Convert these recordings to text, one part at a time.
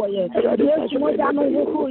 bɔ yɛ yesu mo da mo ho ko.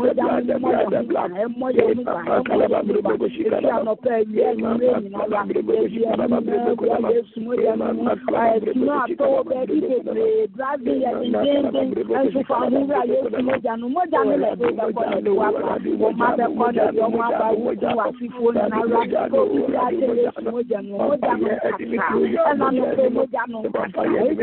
word of their testimony ɛna anɔfɛ mogya no nyima yɛ ni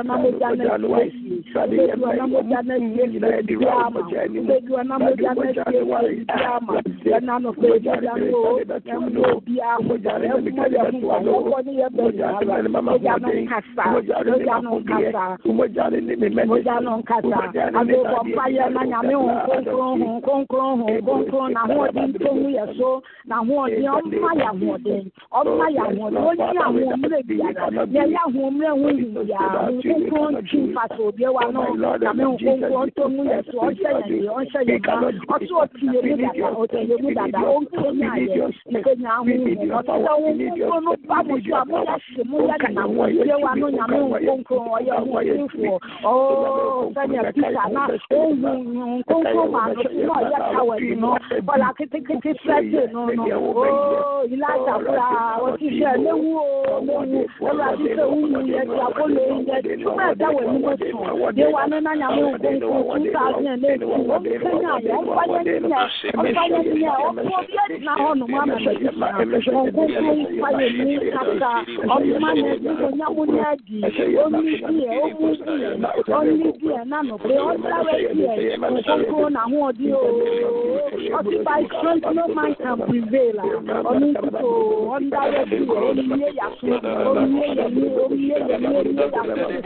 anamogya n'ekyir ebedu anamogya n'ekyir ebi ama ebedu anamogya n'ekyir ebi ama ɛna anɔfɛ ebi ano ɛmu obi amogya ɛmu yɛ mu ɔwɔ ne yɛ bɛyi ara mogya no nkasa mogya no nkasa mogya no nkasa agbebɔ mpa yɛ na nyame ho nkonkron ho nkonkron ho nkonkron na ahoɔden ntɛmu yɛ so na ahoɔden ɔmma yɛ ahoɔden ɔmma yɛ ahoɔden onyi ahoɔmmerɛ biara na ɛyɛ ahoɔmmerɛ ho nyinaa ho nkukun ti nfaso obie wa no nyame nkukun ntɔ mu yɛ so ɔhyɛ yɛn yɛ ɔhyɛ yɛn ba ɔso ɔtiyɛ mu dada ɔtiyɛ mu dada ɔnkun yɛ ayɛ nkɛ nya ahu mu ɔtiyɛ nkukun no ba mu so a mu yɛ si mu yɛ nenam obie wa no nyame nkukun ɔyɛ ɔmusinfo ɔɔ sɛnea pita na ohu nkukun ma no si na ɔyɛ tawɛli no bɔla kitikiti fɛti no no ooo ilaja kura ɔti sɛ lewu o lewu ɛwɛ adi sɛ wuhu yɛ ti akolo yɛ ti nígbà ìdáwọ̀ ní mọ̀tò déwà nínú àyàmú ògbóǹkù two thousand and eight ó ń kẹ́yìn àwọ̀ ó ń fáyé níyà ó ń fáyé níyà ó ń fọ́ bí ẹ̀dì náà hàn nù mọ́mọ́ bẹ̀rẹ̀ nà ògbóǹkù ń fáyé ní kàkà ọ̀nùmá ní ẹ̀dínwó nyàmú ní ẹ̀dì ó ní díẹ̀ ó mú díẹ̀ ó ní díẹ̀ nánú pé ó dáwẹ̀ díẹ̀ ògbóǹkù nàhún ọdí o ọtí by strength no man can prevail ọ̀nù kùtò ọ̀ndáwẹ̀ díẹ̀ ó ní yẹ yà fún ó ní yẹ yẹ ní ó ní yẹ yẹ ní ó ní yẹ yà fún.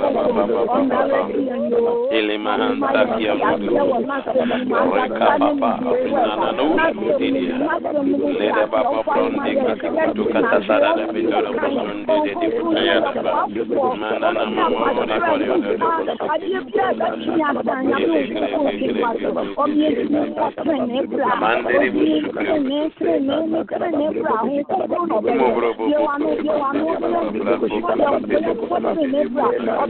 fi ọmọ mẹyìn na mi nkónkó nká obi biara obi biara o ti ní ká bá o ti ní lẹbi bó ṣì ní ọdí fún òkú kenya o kenya yàrá tó bá ha ní adé bí wọ́n tó bá ha wọ́n kọ́ ya ní òun kó bá yẹ ọ́n kó wúrà olùgbà kúrọ̀ kenya ó kenya òbí biara yẹ lẹ́yìn so ọ̀ṣọ́ mi ní oyè nígbà owó ọ̀ṣẹ́ yìí mọ̀ ṣáà kú mẹ́mu ọbẹ̀ tí mi ní òbí ayẹ òkú ọbẹ̀ tí mi ní òbí ayẹ lọ́nà náà tó wá sí ẹ̀mú fún ẹ̀yẹ wò kó ó ti ọ̀nà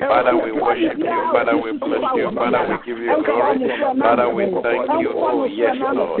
Father, we worship you. Father, we bless you. Father, we give you glory. Father, we thank you. Oh, yes, Lord.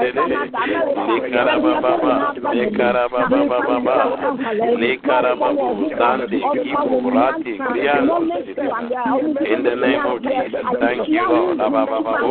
In the name of Jesus, thank you, Lord. Baba Baba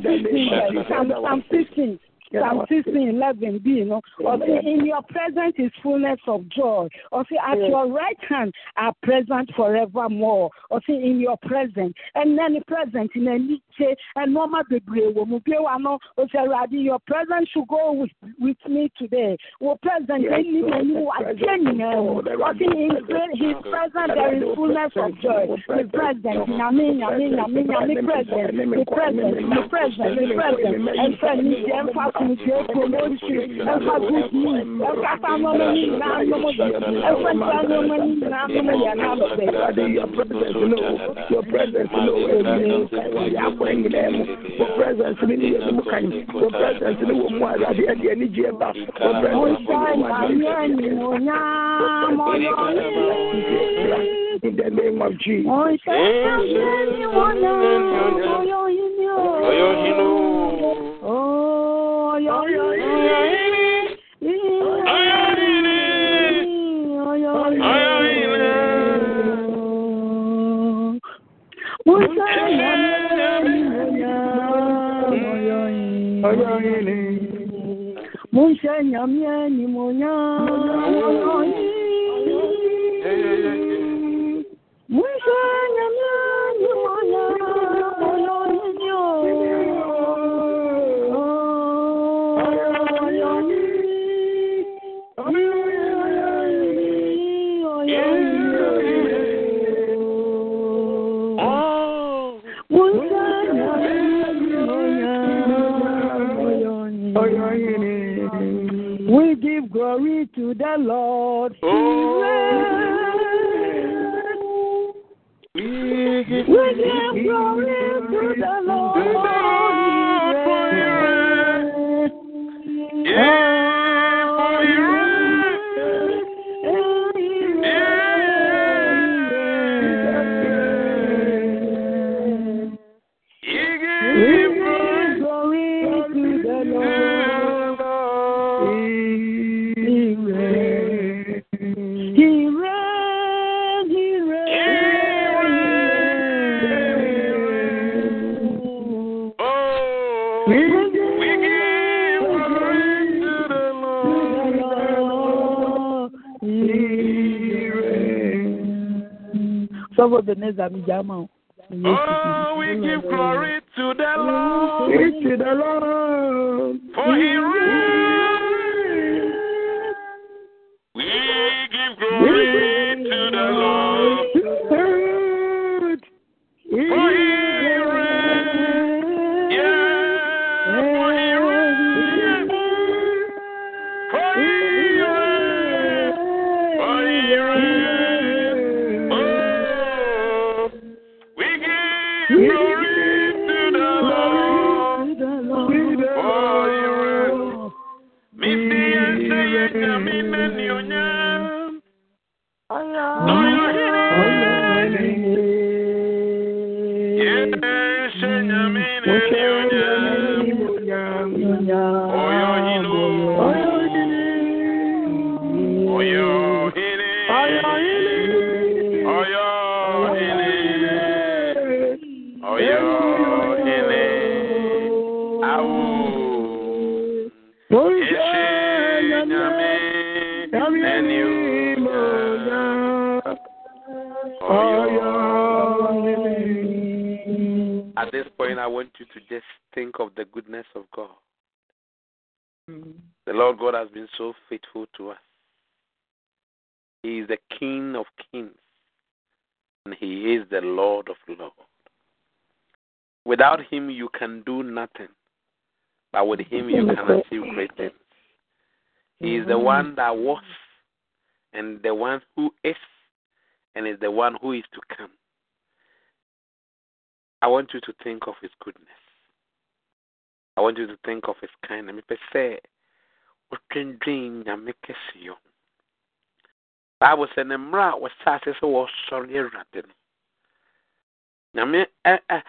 fifteen psalm fifteen Psalm 16, 11, B, you know, or say, in your presence is fullness of joy. Or say, at your right hand are present forevermore. Or say, in your presence. And then present in a niche and normal degree. Or say, Radhi, your presence should go with, with me today. Well, present, in you are Or say, in his presence there is fullness of joy. The present, Yami, Yami, Yami, Yami, present. The present, the present, the present. And friend, emphasis Your presence no, your presence. Your presence presence presence. In the name of Jesus. Oh, mo ń ṣe Oh. give glory to the Lord. We give glory to the Lord. Sọ́wọ́ Beneza mi já Oh, we give glory to the Lord. To the Lord. For he but with Him, you can achieve great things. He is the one that was, and the one who is, and is the one who is to come. I want you to think of His goodness. I want you to think of His kindness. Mepɛ sɛ wotwendwen nyame kɛseɛ bible sɛ ne mmerɛ a wɔhyɛ ase sɛ wɔsɔre awurade no nyame eh, eh,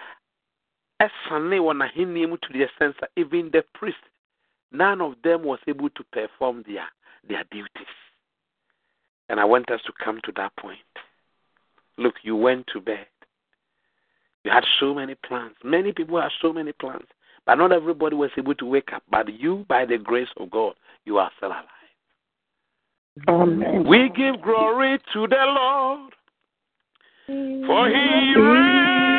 ɛsane wɔ n'ahenni mu to the sense that even the priest none of them was able to perform their their duties and i want us to come to that point look you went to bed you had so many plans. Many people had so many plans, but not everybody was able to wake up. But you, by the grace of God, you are still alive. Amen. We give glory to the Lord, for He reigns.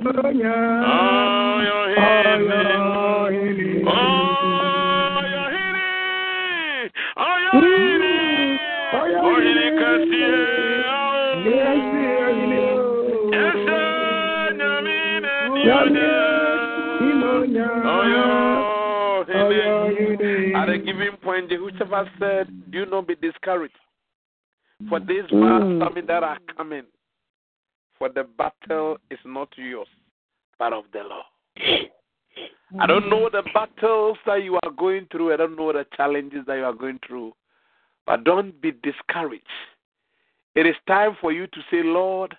At a given point, Jehoshaphat said, Do not be discouraged. For these mm. armies that are coming, for the battle is not yours, but of the Lord. I don't mm. know the battles that you are going through. I don't know the challenges that you are going through. But don't be discouraged. It is time for you to say, Lord,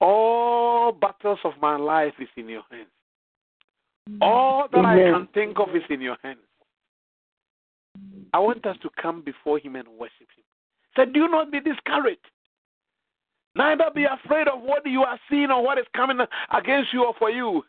all battles of my life is in your hands. All that I can think of is in your hands. I want us to come before Him and worship Him. Say, do not be discouraged. Neither be afraid of what you are seeing or what is coming against you or for you.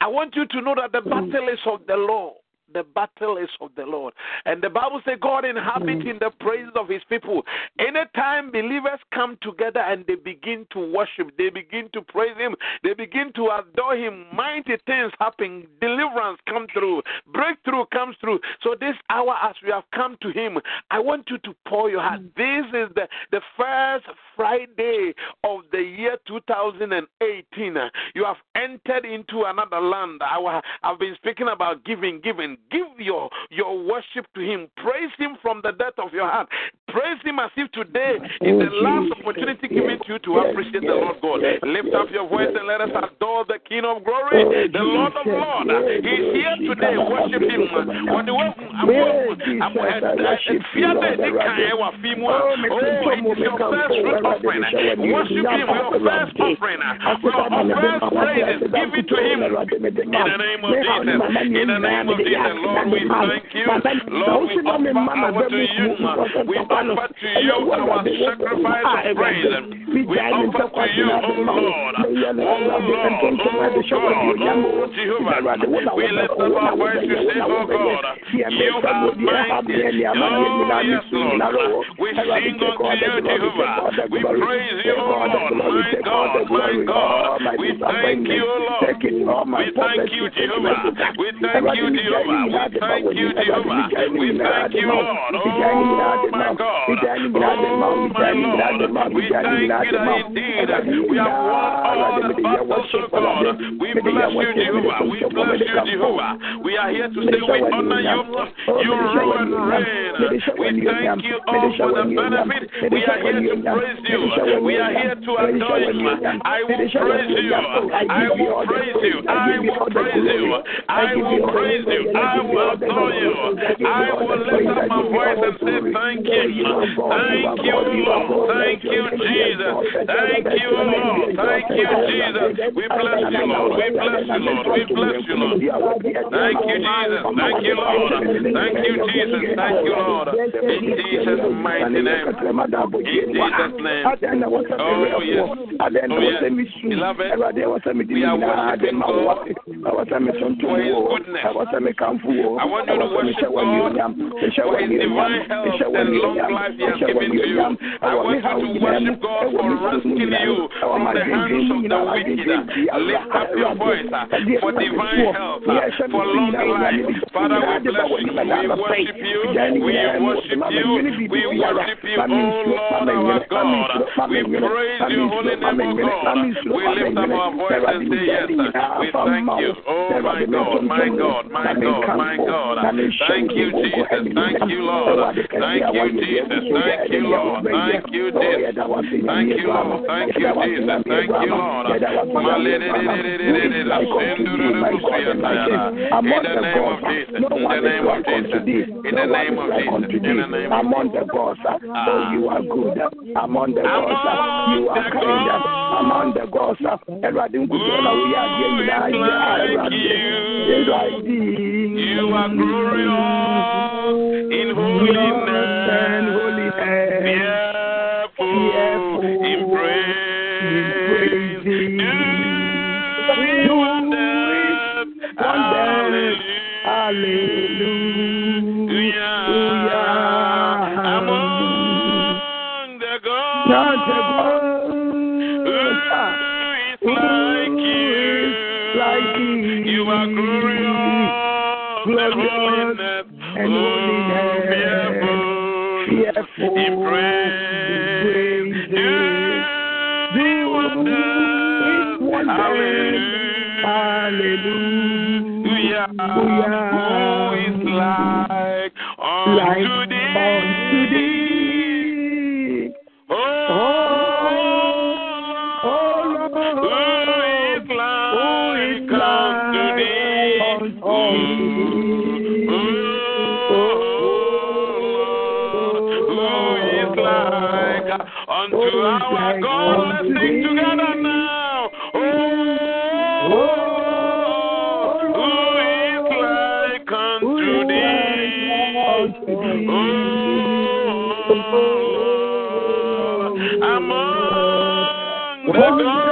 I want you to know that the mm. battle is of the Lord. The battle is of the Lord. And the Bible says God inhabits mm. in the praises of his people. Anytime believers come together and they begin to worship, they begin to praise him, they begin to adore him, mighty things happen, deliverance come through, breakthrough comes through. So this hour as we have come to him, I want you to pour your heart. Mm. This is the, the first Friday of the year 2018. You have entered into another land. I, I've been speaking about giving, giving give your, your worship to Him. Praise Him from the depth of your heart. Praise Him as if today is the last opportunity given to you to appreciate the Lord God. Lift up your voice and let us adore the King of glory, the Lord of Lords. He's here today. Worship Him. Oh, Oh, first fruit offering. Worship Him, your first offering. Your first praise. Give it to Him. In the name of Jesus. In the name of Jesus. Lord, we thank you. Lord, we offer to you. We offer to you our sacrifice of praise. We offer to you, oh Lord. Oh Lord, oh God, oh Jehovah. We lift up our voice to say, oh God, you mighty. Oh yes, Lord. We sing unto you, Jehovah. We praise you, oh Lord. My God, my God. We thank you, Lord. We thank you, Jehovah. We thank you, Jehovah. We thank you, Jehovah. We thank you, Lord. Oh my God. Oh my Lord. We thank you that indeed we have won all the battles, oh God. We bless you, Jehovah. We bless you, Jehovah. We are here to say we honor you. You rule and reign. We thank you all for the benefit. We are here to praise you. We are here to adore you. I will praise you. I will praise you. I will praise you. I will praise you. I will adore you. I will lift up my voice and say thank you. Thank you, Lord. Thank you, Jesus. Thank you, Lord. Thank you, Jesus. We bless you, Lord. We bless you, Lord. We bless you, Lord. Thank you, Jesus. Thank you, Lord. Thank you, Jesus. Thank you, Lord. In Jesus' mighty name. In Jesus' name. Oh, yes. Oh, yes. Beloved, we are worshiping God for His goodness. I want you to worship God for His divine health and long life He has given to you. I want you to worship God for rescuing you from the hands of the wicked. Lift up your voice for divine health, for long life. Father, we bless you. We worship you. We worship you. We worship you, oh Lord our God. We praise your holy name, oh God. We lift up our voice and say, Yes, we thank you. Oh my God, my God, my God, my God. Thank you, Jesus. Thank you, Lord. Thank you, Jesus. Thank you, Lord. Thank you, Jesus. Thank you, Lord. Thank you, Jesus. Thank you, Lord. In the name of Jesus. In the name of Jesus. In the name of Jesus. In the name of Among the gods, uh, ah. oh, you are good. Uh, among the gods, uh, you are kind. Among the gods, Ẹ̀rọ̀dín kùtù ọ̀nà wíyá àdìẹ nyinaa yẹ Ẹ̀rọ̀dín. You are glorious in holiness and holiness. Fearful in praise. Do wonders. Hallelujah. Who is like unto Like thee? Unto our God? Let's sing together now. Oh, who is like unto thee? Oh, among the gods,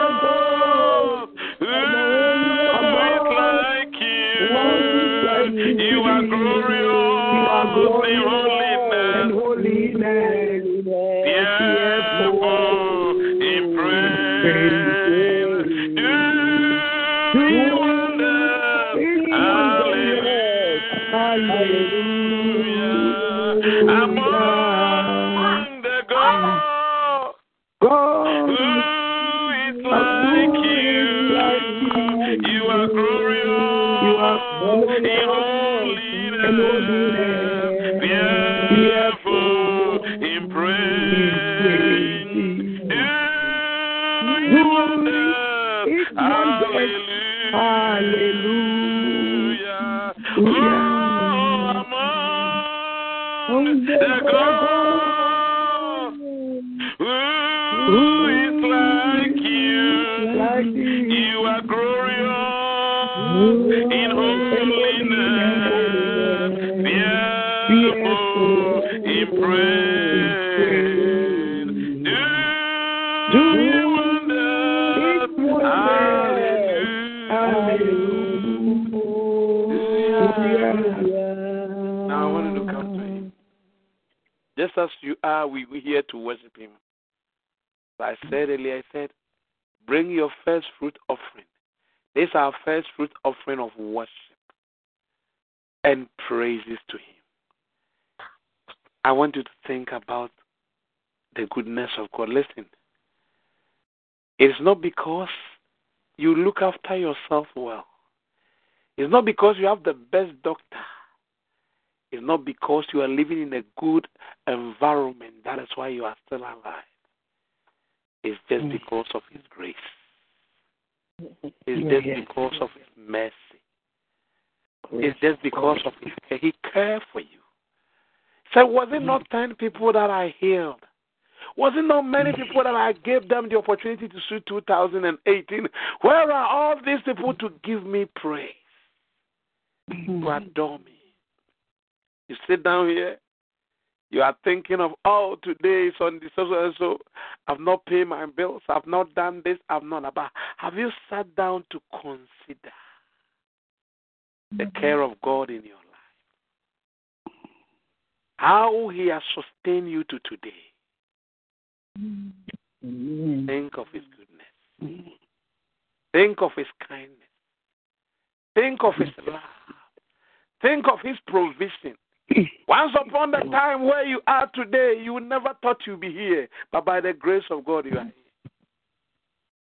first fruit offering. This is our first fruit offering of worship and praises to Him. I want you to think about the goodness of God. Listen, it's not because you look after yourself well, it's not because you have the best doctor, it's not because you are living in a good environment. That is why you are still alive. It's just mm. because of His grace. It's just because of His mercy. It's just because of His care. He cared for you. So was it not mm. ten people that I healed? Was it not many mm. people that I gave them the opportunity to see 2018? Where are all these people to give me praise? To mm. adore me? You sit down here, you are thinking of, oh, today is on the so and so. I've not paid my bills. I've not done this. I've not about. Have you sat down to consider the mm-hmm. care of God in your life? How He has sustained you to today. Mm-hmm. Think of His goodness. Think of His kindness. Think of His mm-hmm. love. Think of His provision. Once upon a time where you are today, you never thought you'd be here, but by the grace of God, you are here.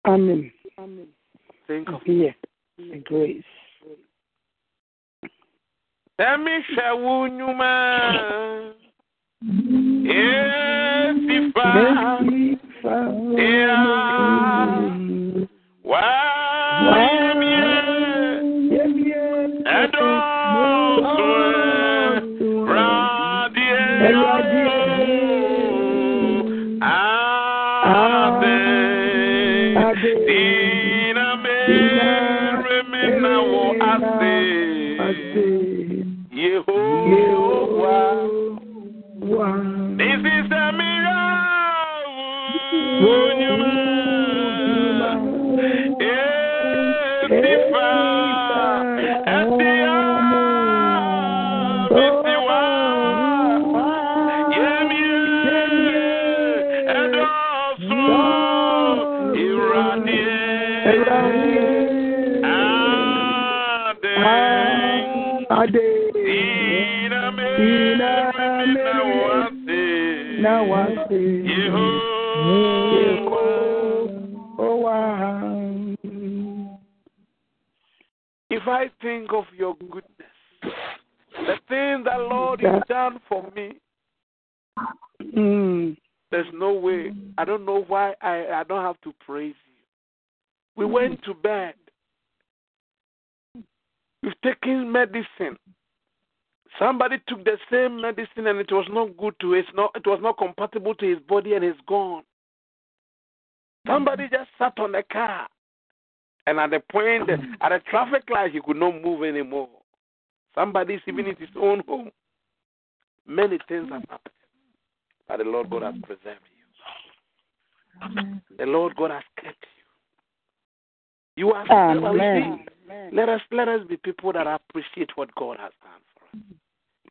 Amen. Amen. Think of here. The grace. Temi shawunyuma. Esifa. Yeah. Wow. If medicine. Somebody took the same medicine and it was not good to his not it was not compatible to his body and he's gone. Somebody mm-hmm. just sat on the car and at the point mm-hmm. at a traffic light he could not move anymore. Somebody's even in his mm-hmm. own home. Many things have happened. But the Lord God has preserved you. The Lord God has kept you. You are Amen. Let us let us be people that appreciate what God has done for us.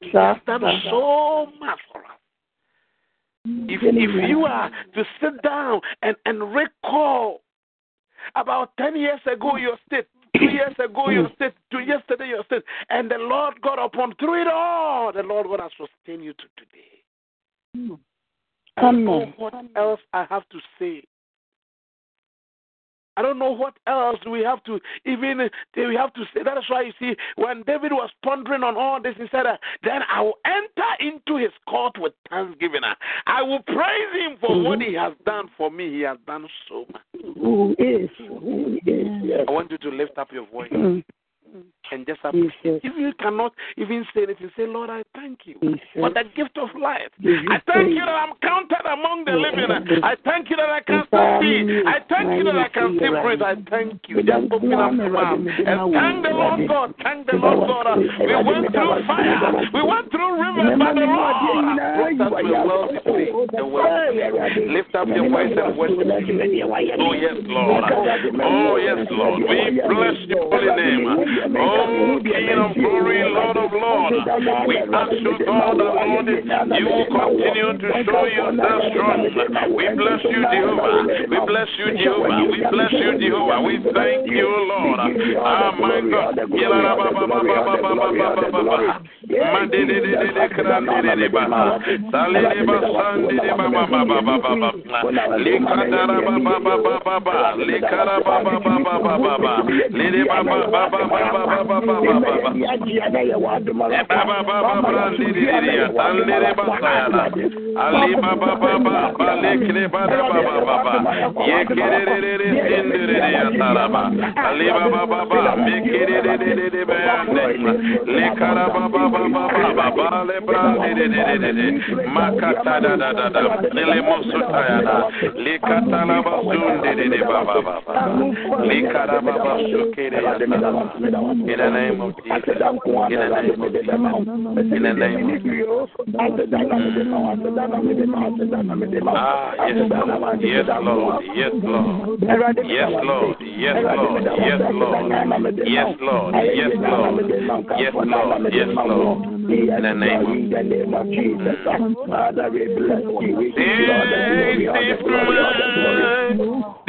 He has done so much for us. If, if you are to sit down and, and recall about 10 years ago, your state, two years ago, your mm. state, two yesterday, your state, and the Lord God upon through it all, the Lord God has sustained you to today. I don't know what else I have to say. I don't know what else we have to even we have to say. That is why you see when David was pondering on all this, he said, "Then I will enter into his court with thanksgiving. I will praise him for mm-hmm. what he has done for me. He has done so much." Who is? Who is? Yes. I want you to lift up your voice. Mm-hmm Mm. and just appreciate. If you cannot even say anything, say, Lord, I thank you for the gift of life. I thank you that I'm counted among the living. I thank you that I can still see. I thank you that I can still breathe. I thank you. Just open up your mouth and thank the Lord God. Thank the Lord God. We went through fire. We went through rivers, but the Lord the world to see. The world Lift up your voice and worship Oh, yes, Lord. Oh, yes, Lord. We bless your holy name. Oh, King of glory, Lord of Lord. We ask you, God, the Lord, you will continue to show yourself strong. We bless you, Jehovah. We bless you, Jehovah. We bless you, Jehovah. We thank you, Lord. Ah, my God. Baba Makata da da da da, Nelemosu Tayana, Lekatala Basunde de de baba baba le karaba basukere ya taraba in the name of Jesus in the name of Jesus in the name of Jesus Ah, yes, Lord. Yes, Lord. Yes, Lord. Yes, Lord. Yes, Lord. Yes, Lord. Yes, Lord. Yes, Lord. Yes, Lord. Yes, Lord. In the name of Jesus. Father, we bless you. We give you all the glory. Desire Lord, with all my heart, I worship you. All I have,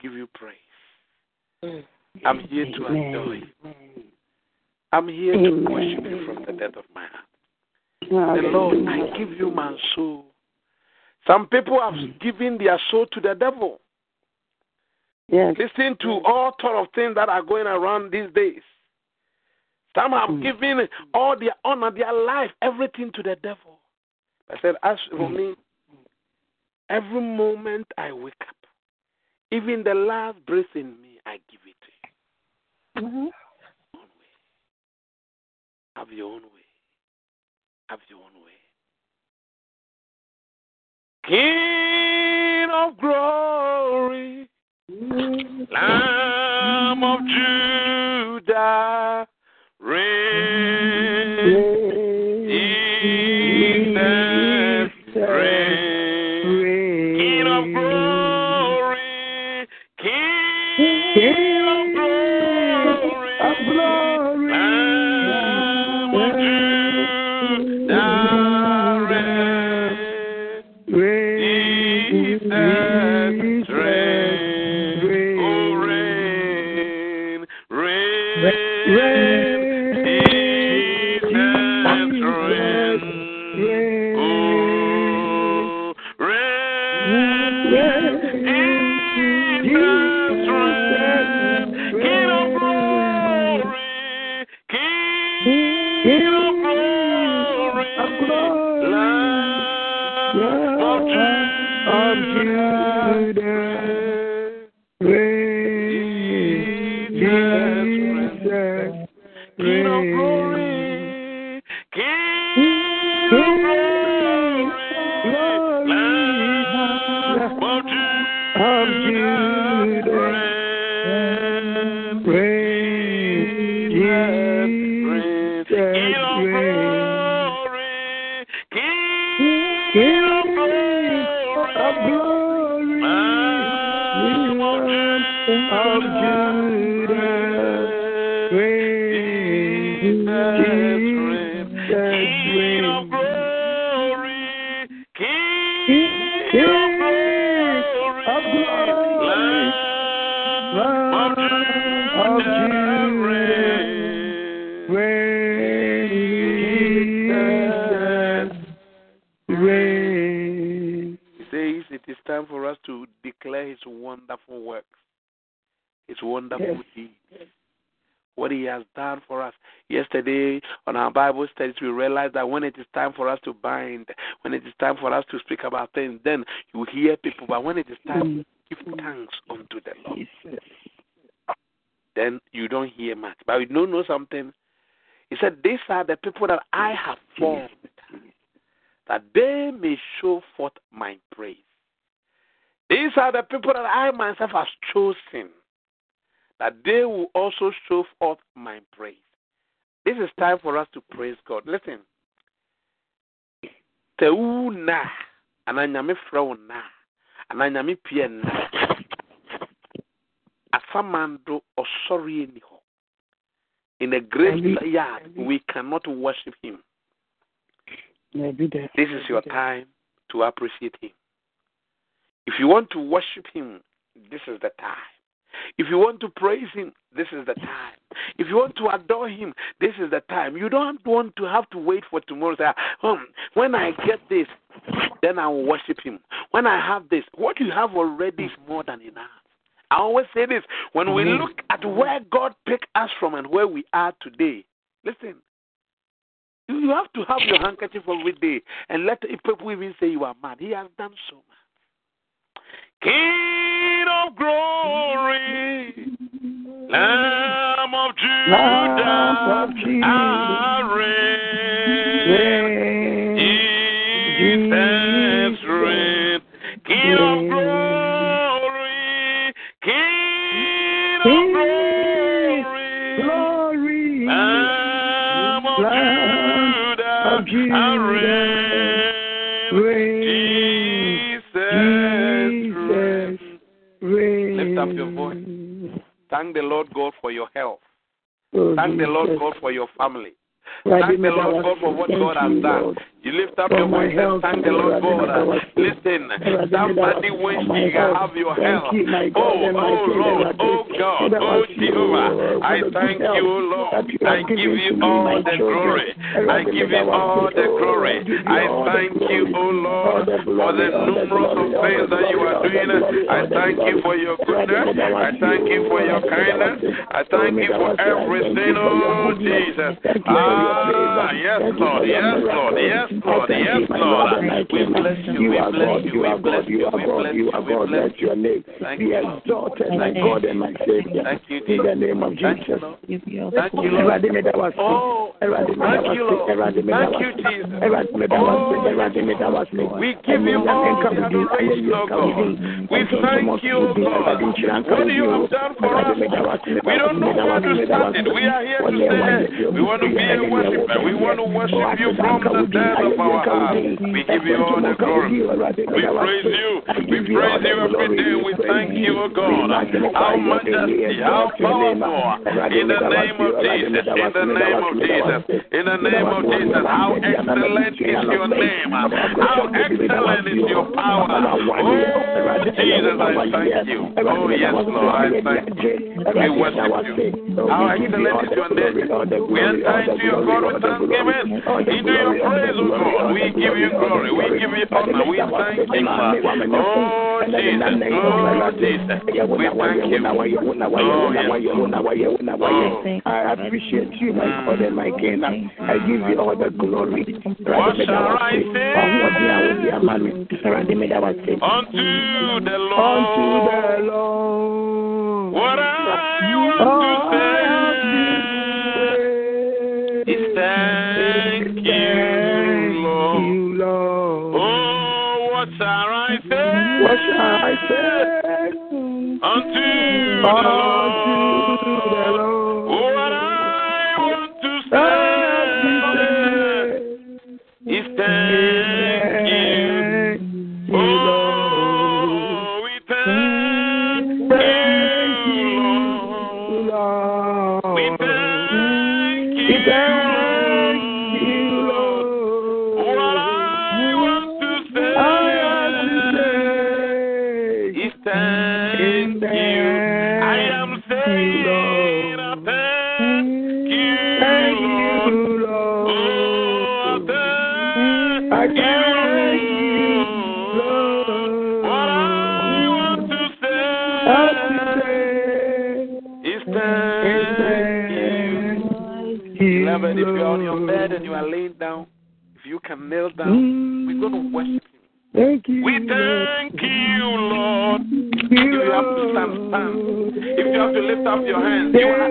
give you praise. I'm here to adore you. I'm here to worship you from the depth of my heart. The Lord, I give you my soul. Some people have given their soul to the devil. Yes. Listen to all sort of things that are going around these days. Some have given all their honor, their life, everything to the devil. I said, as for me, every moment I wake up, even the last breath in me, I give it to you. Mhm. Own way. Have your own way. Have your own way. King of glory, Lamb of Judah, reign. Ray. Ray. We realize that when it is time for us to bind, when it is time for us to speak about things, then you hear people. But when it is time to give thanks unto the Lord, then you don't hear much. But you don't know something. He said, These are the people that I have formed, that they may show forth my praise. These are the people that I myself have chosen, that they will also show forth my praise. This is time for us to praise God. Listen. Tewu na ana nyame na ana nyame pie na. Asamando ɔsɔre ni hɔ in a graveyard we cannot worship him. This is your time to appreciate him. If you want to worship him this is the time if you want to praise Him, this is the time. If you want to adore Him, this is the time. You don't want to have to wait for tomorrow. Say, oh, when I get this, then I will worship Him. When I have this, what you have already is more than enough. I always say this when we look at where God picked us from and where we are today, listen, you have to have your handkerchief every day and let people even say you are mad. He has done so much. King of glory, Lamb of Judah, I reign. Jesus reign. King of glory, King of glory, Lamb of Judah, I reign. Up your voice. Thank the Lord God for your health. Oh, Thank the Lord God for your family. Thank the Lord God for what God has done. You lift up your voice and thank the Lord God. Listen, somebody wish you have your help. Oh, oh Lord, oh God, oh Jehovah, I thank you, oh Lord. I give you all the glory. I give you all the glory. I thank you, oh Lord, for the numerous of things that you are doing. I thank you for your goodness. I thank you for your kindness. I thank you for everything, oh Jesus. Ah, yes, Lord, yes, Lord, yes, Lord. Yes, Lord. We bless you. We bless you. We bless you. We bless you. We bless your name. Be exalted, my God and my Savior. Thank you, In the name of Jesus. Thank you, Lord. Thank you, Lord. Oh, thank you, Lord. Thank you, Jesus. Oh, we give you all the adoration, oh God. We thank you, oh God. What you have done for us, we don't know where to start it. We are here to say, we want to be a worshiper. We want to worship you from the depth of our we give you all the glory. We praise you. We praise you every day. We thank you, O oh God. Our majesty, how powerful. In the name of Jesus. In the name of Jesus. In the name of Jesus. How excellent is your name. How excellent is your power. Oh, Jesus, I oh, thank you. Oh, yes, Lord, I thank you. We worship you. How excellent is your name. We enter into your God with thanksgiving. Into your praise, O God. We give you glory. We give you honor. We thank you. Oh, Jesus. Oh, Jesus. We thank you. Oh, yes. Oh. I appreciate you, my mm. God and my King. I mm. give you all the glory. What shall I say? Unto the Lord. Unto the Lord. What I want to say. He stands. shall I? What shall I say? Unto the Lord. There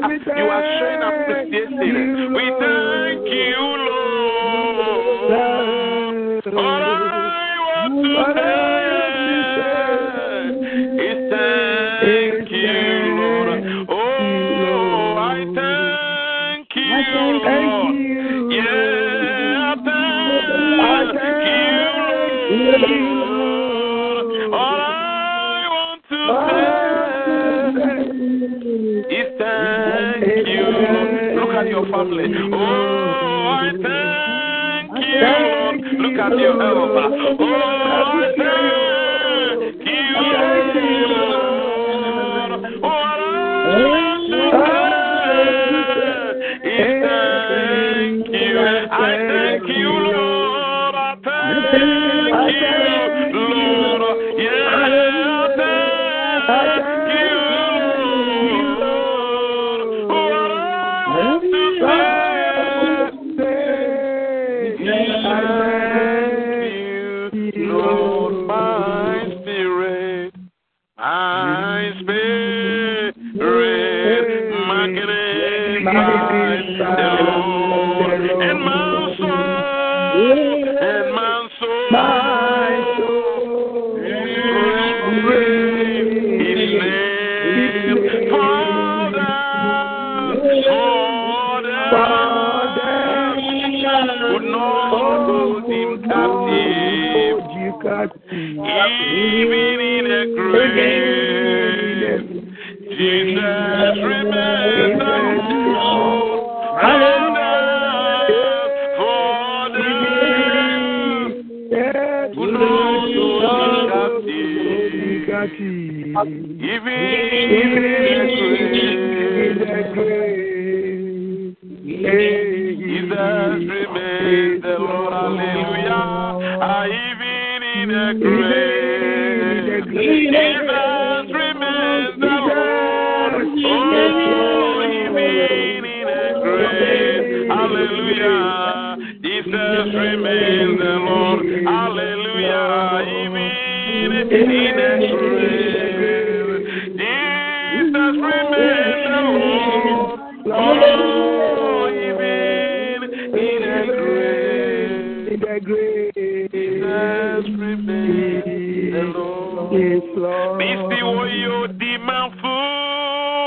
دل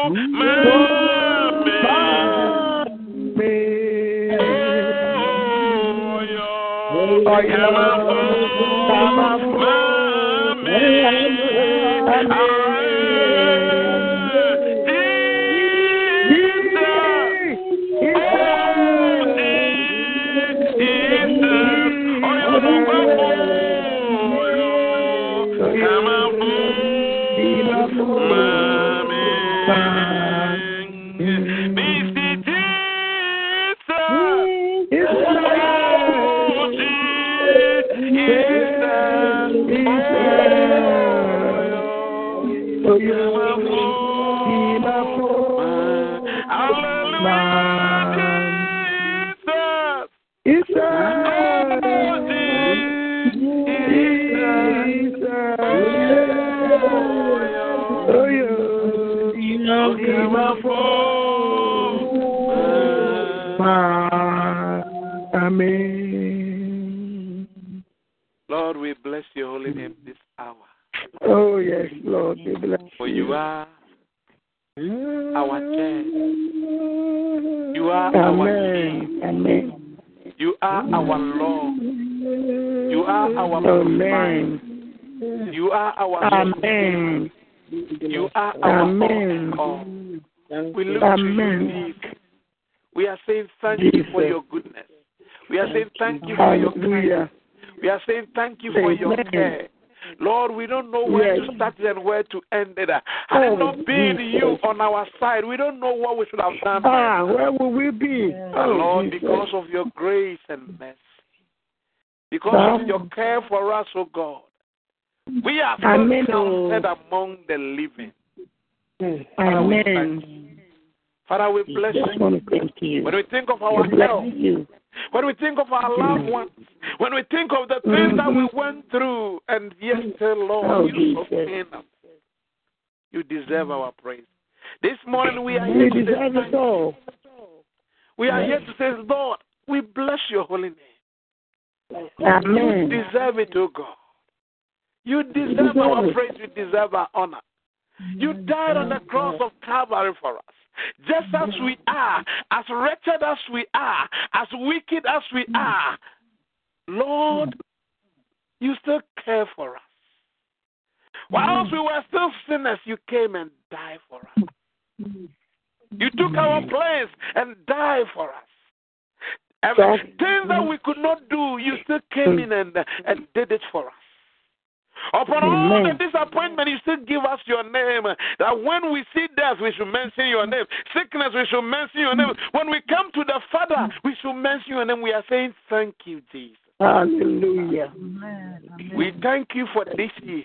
Oh, yeah. Are saying thank you for your goodness. We are saying thank you for your kindness. We are saying thank you for your care. Lord, we don't know where Yes. to start and where to end it. Had Oh, it not been Jesus. you on our side, we don't know what we should have done. Ah, where will we be? And Oh, Lord, Jesus. because of your grace and mercy, because of your care for us, oh God, we are still counted among the living. Amen. Father, we bless you. want to thank you. When we think of our We bless health, you. when we think of our mm. loved ones, when we think of the mm. things that we went through, and yet still, Lord, Oh, you sustain us. You deserve our praise. This morning we are here to say deserve thank it all. We are here to say, Lord, we bless your holy name. Amen. You deserve it, oh God. You deserve deserve our it. praise. You deserve our honor. You died on the cross of Calvary for us. Just as we are, as wretched as we are, as wicked as we are, Lord, you still care for us. Whilst we were still sinners, you came and died for us. You took our place and died for us. And things that we could not do, you still came in and, and did it for us. Upon all the disappointment, you still give us your name. That when we see death, we should mention your name. Sickness, we should mention your name. When we come to the Father, we should mention your name. We are saying, Thank you, Jesus. Hallelujah. We thank you for this year.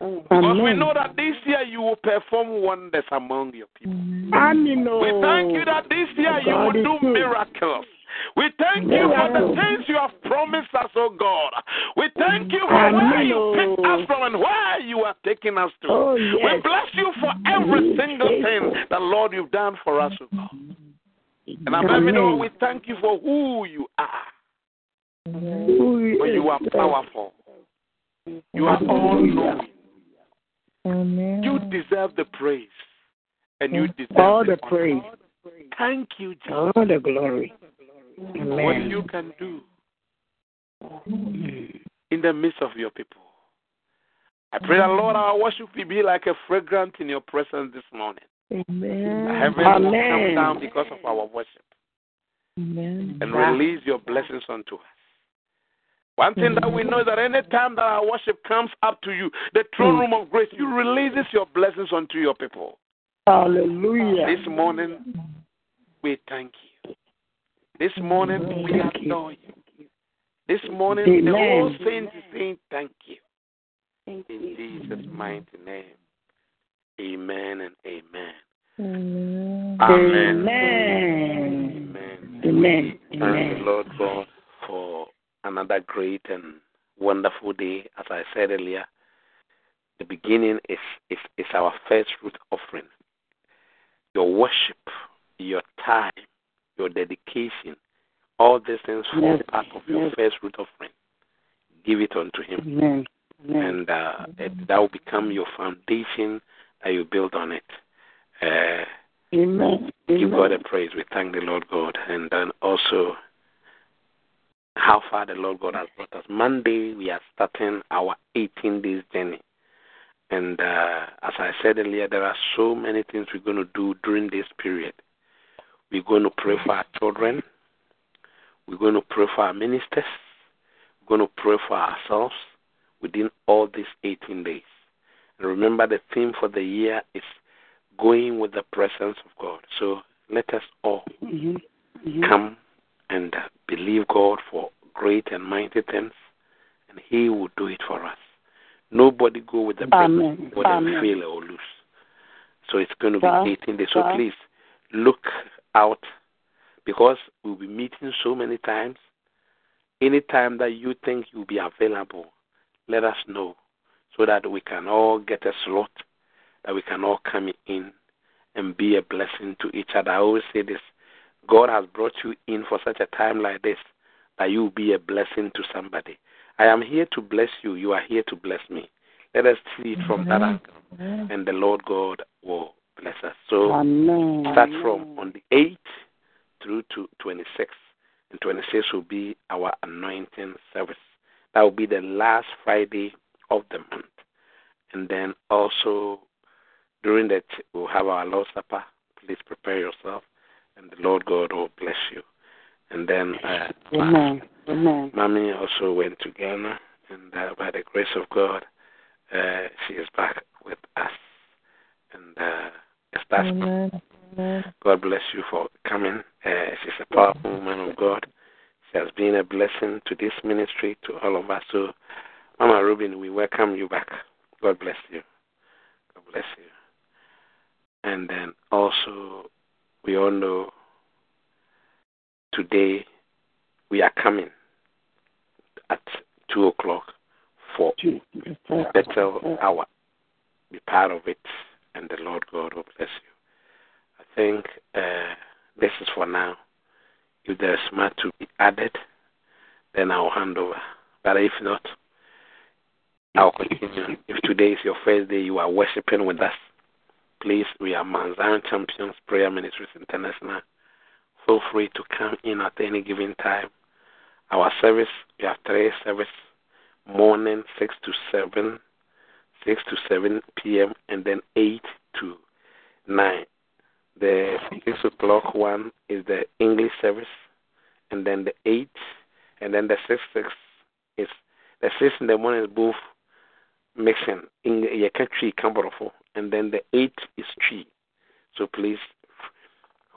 Because we know that this year you will perform wonders among your people. Amen. We thank you that this year you will do good. miracles. We thank you for the things you have promised us, oh God. We thank you for where you picked us from and where you are taking us to. Oh, We bless you for every single thing that, Lord, you've done for us, oh God. And above it all, we thank you for who you are. For you are powerful. You are all knowing. Amen. You deserve the praise. And you deserve all the the praise, Thank you, Jesus, all the glory. For what you can do in the midst of your people. I pray that, Lord, our worship will be like a fragrance in your presence this morning. Amen. Heaven will come down because of our worship Amen. and release your blessings unto us. One thing that we know is that any time that our worship comes up to you, the throne mm. room of grace, you releases your blessings unto your people. Hallelujah. This morning, we thank you. This morning, we adore you. This morning, the whole saints is saying thank you. In Jesus' mighty name. Amen and amen. Amen. Amen. Amen. Amen. Amen. Thank the Lord God for another great and wonderful day. As I said earlier, the beginning is, is, is our first fruit offering. Your worship, your time, your dedication, all these things form Yes. part of your Yes. first fruit offering. Give it unto Him. Amen. Amen. and uh, it, that will become your foundation that you build on it. Uh, Amen. give God a praise. We thank the Lord God, and then also how far the Lord God has brought us. Monday we are starting our 18 days journey, and uh, as I said earlier, there are so many things we're going to do during this period. We're going to pray for our children. We're going to pray for our ministers. We're going to pray for ourselves within all these 18 days. And remember, the theme for the year is going with the presence of God. So let us all Mhm. Mhm. come and believe God for great and mighty things, and He will do it for us. Nobody go with the person whether Amen. fail or lose. So it's going to be 18 days. So please look out because we'll be meeting so many times. Anytime that you think you'll be available, let us know so that we can all get a slot, that we can all come in and be a blessing to each other. I always say this God has brought you in for such a time like this that you will be a blessing to somebody. I am here to bless you. You are here to bless me. Let us see it from that angle, and the Lord God will bless us. So Amen. start from on the 8th through to 26th, and 26th will be our anointing service. That will be the last Friday of the month, and then also during that we'll have our Lord's Supper. Please prepare yourself, and the Lord God will bless you. And then uh, Amen. Amen. Mommy also went to Ghana, and uh, by the grace of God, uh, she is back with us. And uh, that's Amen. God bless you for coming. Uh, she's a powerful woman of God. She has been a blessing to this ministry, to all of us. So, Mama Rubin, we welcome you back. God bless you. God bless you. And then also, we all know today we are coming at 2 o'clock for Bethel Hour. Be part of it, and the Lord God will bless you. I think uh, this is for now. If there's more to be added, then I'll hand over. But if not, I'll continue. If today is your first day, you are worshiping with us. Please, we are Mount Champions Prayer Ministries International. Feel free to come in at any given time. Our service, we have three service morning 6 to 7, 6 to 7 p.m., and then 8 to 9. The 6 o'clock one is the English service, and then the 8, and then the 6 6 is the 6 in the morning is both mixing in your country, and then the 8 is tree. So please,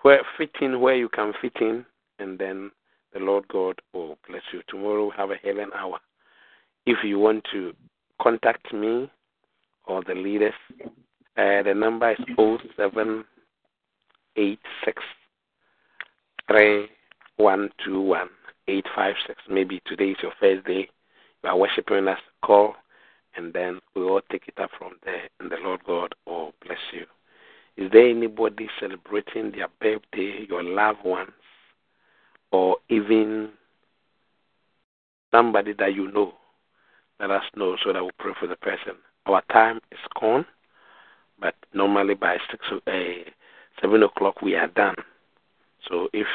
where fit in where you can fit in, and then the Lord God will bless you. Tomorrow we have a Helen hour. If you want to contact me or the leaders, uh, the number is 0786 3121 856. Maybe today is your first day. You are worshiping us. Call, and then we all take it up from there, and the Lord God will bless you. Is there anybody celebrating their birthday, your loved ones, or even somebody that you know let us know so that we pray for the person. Our time is gone, but normally by six uh, seven o'clock we are done. So if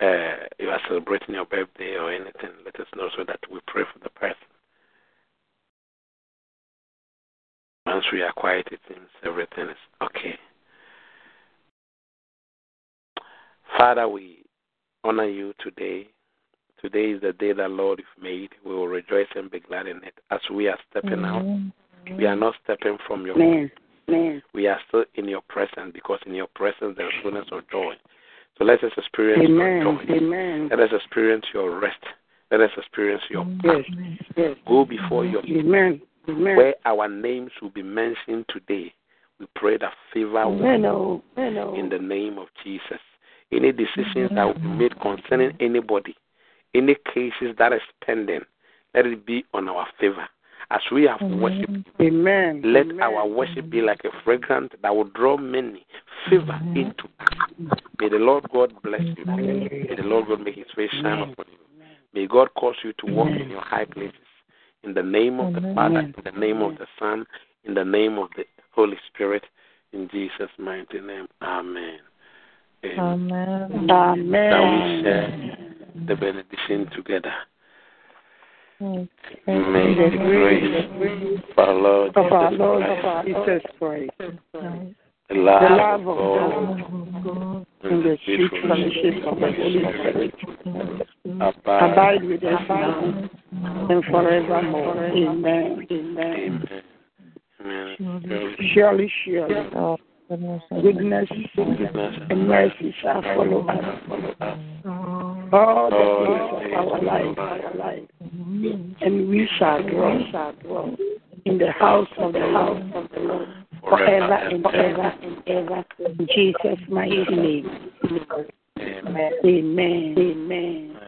uh, you are celebrating your birthday or anything, let us know so that we pray for the person. Once we are quiet, it seems everything is okay. Father, we honor you today Today is the day that Lord you've made. We will rejoice and be glad in it. As we are stepping out, we are not stepping from your Man. Man. We are still in your presence because in your presence there is fullness of joy. So let us experience Amen. your joy. Amen. Let us experience your rest. Let us experience your yes. yes. Go before your Amen. Amen. Where our names will be mentioned today, we pray that favor Amen. will in the name of Jesus. Any decisions that will be made concerning anybody any cases that is pending, let it be on our favor. As we have Amen. worshiped Amen. let Amen. our worship be like a fragrance that will draw many favor into us. May the Lord God bless you. May the Lord God make his face shine upon you. May God cause you to walk in your high places. In the name of the Father, in the name of the Son, in the name of the Holy Spirit, in Jesus' mighty name. Amen. Amen. Amen. Shall we share the benediction together? May the grace of our Lord of our Lord Jesus Christ, the love, of God, God, and the sweet fellowship of the Holy Spirit abide, abide with us now and forevermore. Amen. Amen. Amen. Surely, surely, goodness and mercy shall follow us all the days of our life, mm-hmm. and we shall dwell in the house of the house of the Lord forever and ever and ever. In Jesus' mighty name. Amen. Amen. Amen.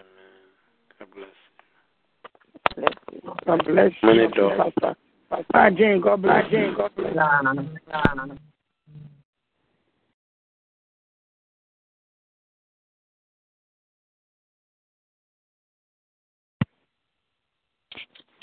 God bless you. Doors. Pastor Jane, God bless Jane. God bless. Thank you.